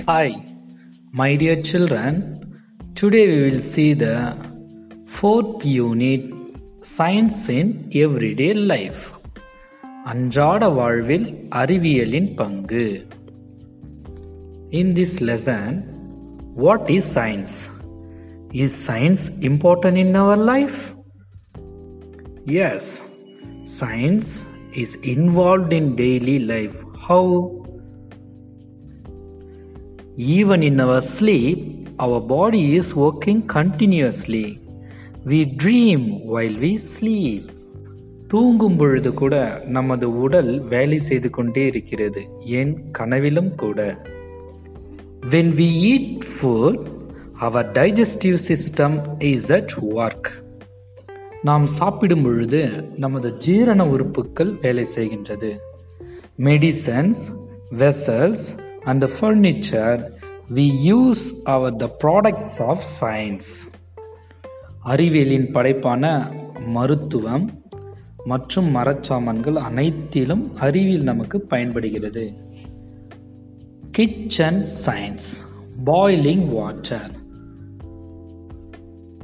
Hi, my dear children. Today we will see the fourth unit Science in Everyday Life. அன்றாட வாழ்வில் அறிவியலின் பங்கு In this lesson, what is science? Is science important in our life? Yes, science is involved in daily life. How? Even in our sleep our body is working continuously. We dream while we sleep தூங்கும் பொழுது கூட நமது உடல் வேலை செய்து கொண்டே இருக்கிறது ஏன் கனவிலும் கூட when we eat food our digestive system is at work நாம் சாப்பிடும் பொழுது நமது ஜீரண உறுப்புகள் வேலை செய்கின்றது medicines vessels and furniture we use our the products of science அறிவியலின் படைப்பான மருத்துவம் மற்றும் மரச்சாமான்கள் அனைத்திலும் அறிவியல் நமக்கு பயன்படுகிறது. Kitchen science boiling water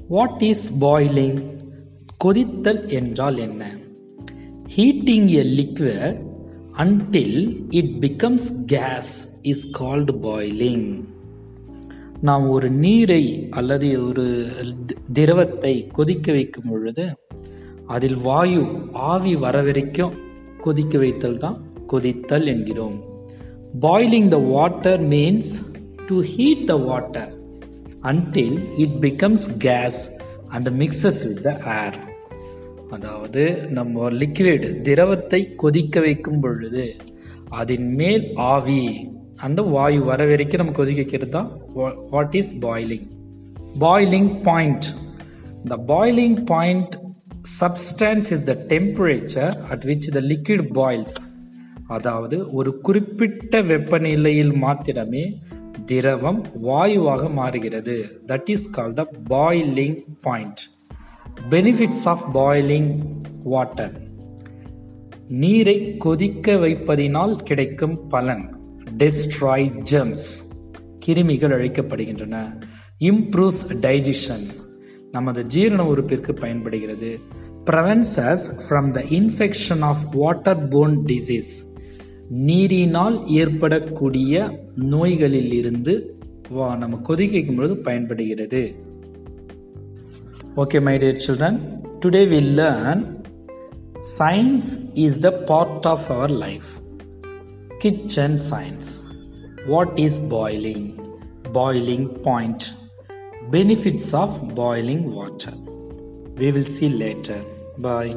what is boiling கொதித்தல் என்றால் என்ன? Heating a liquid until it becomes gas is called boiling நாம் ஒரு நீரை அல்லது ஒரு திரவத்தை கொதிக்க வைக்கும் பொழுது அதில் வாயு ஆவி வர வரைக்கும் கொதிக்க வைத்தல் தான் கொதித்தல் என்கிறோம். Boiling the water means to heat the water until it becomes gas and mixes with the air அதாவது நம்ம லிக்விட் திரவத்தை கொதிக்க வைக்கும் பொழுது அதன் மேல் ஆவி அந்த வாயு வர வரைக்கும் நம்ம கொதிக்க வைக்கிறது தான் what is boiling boiling point the boiling point substance is the temperature at which the liquid boils அதாவது ஒரு குறிப்பிட்ட வெப்பநிலையில் மாத்திரமே திரவம் வாயுவாக மாறுகிறது. That is call the boiling point benefits of boiling water நீரை கொதிக்க வைப்பதினால் கிடைக்கும் பலன். டெஸ்ட்ராய் ஜெம்ஸ் கிருமிகள் அழிக்கப்படுகின்றன. இம்ப்ரூவ்ஸ் டைஜஷன் நமது ஜீரண உறுப்பிற்கு பயன்படுகிறது. Prevents from the infection of water borne disease நீரினால் ஏற்படக்கூடிய நோய்களில் இருந்து வா- நம்ம கொதிக்கும் பொழுது பயன்படுகிறது. Okay, my dear children, today we learn science is the part of our life. Kitchen science. What is boiling? Boiling point. Benefits of boiling water. We will see later. Bye.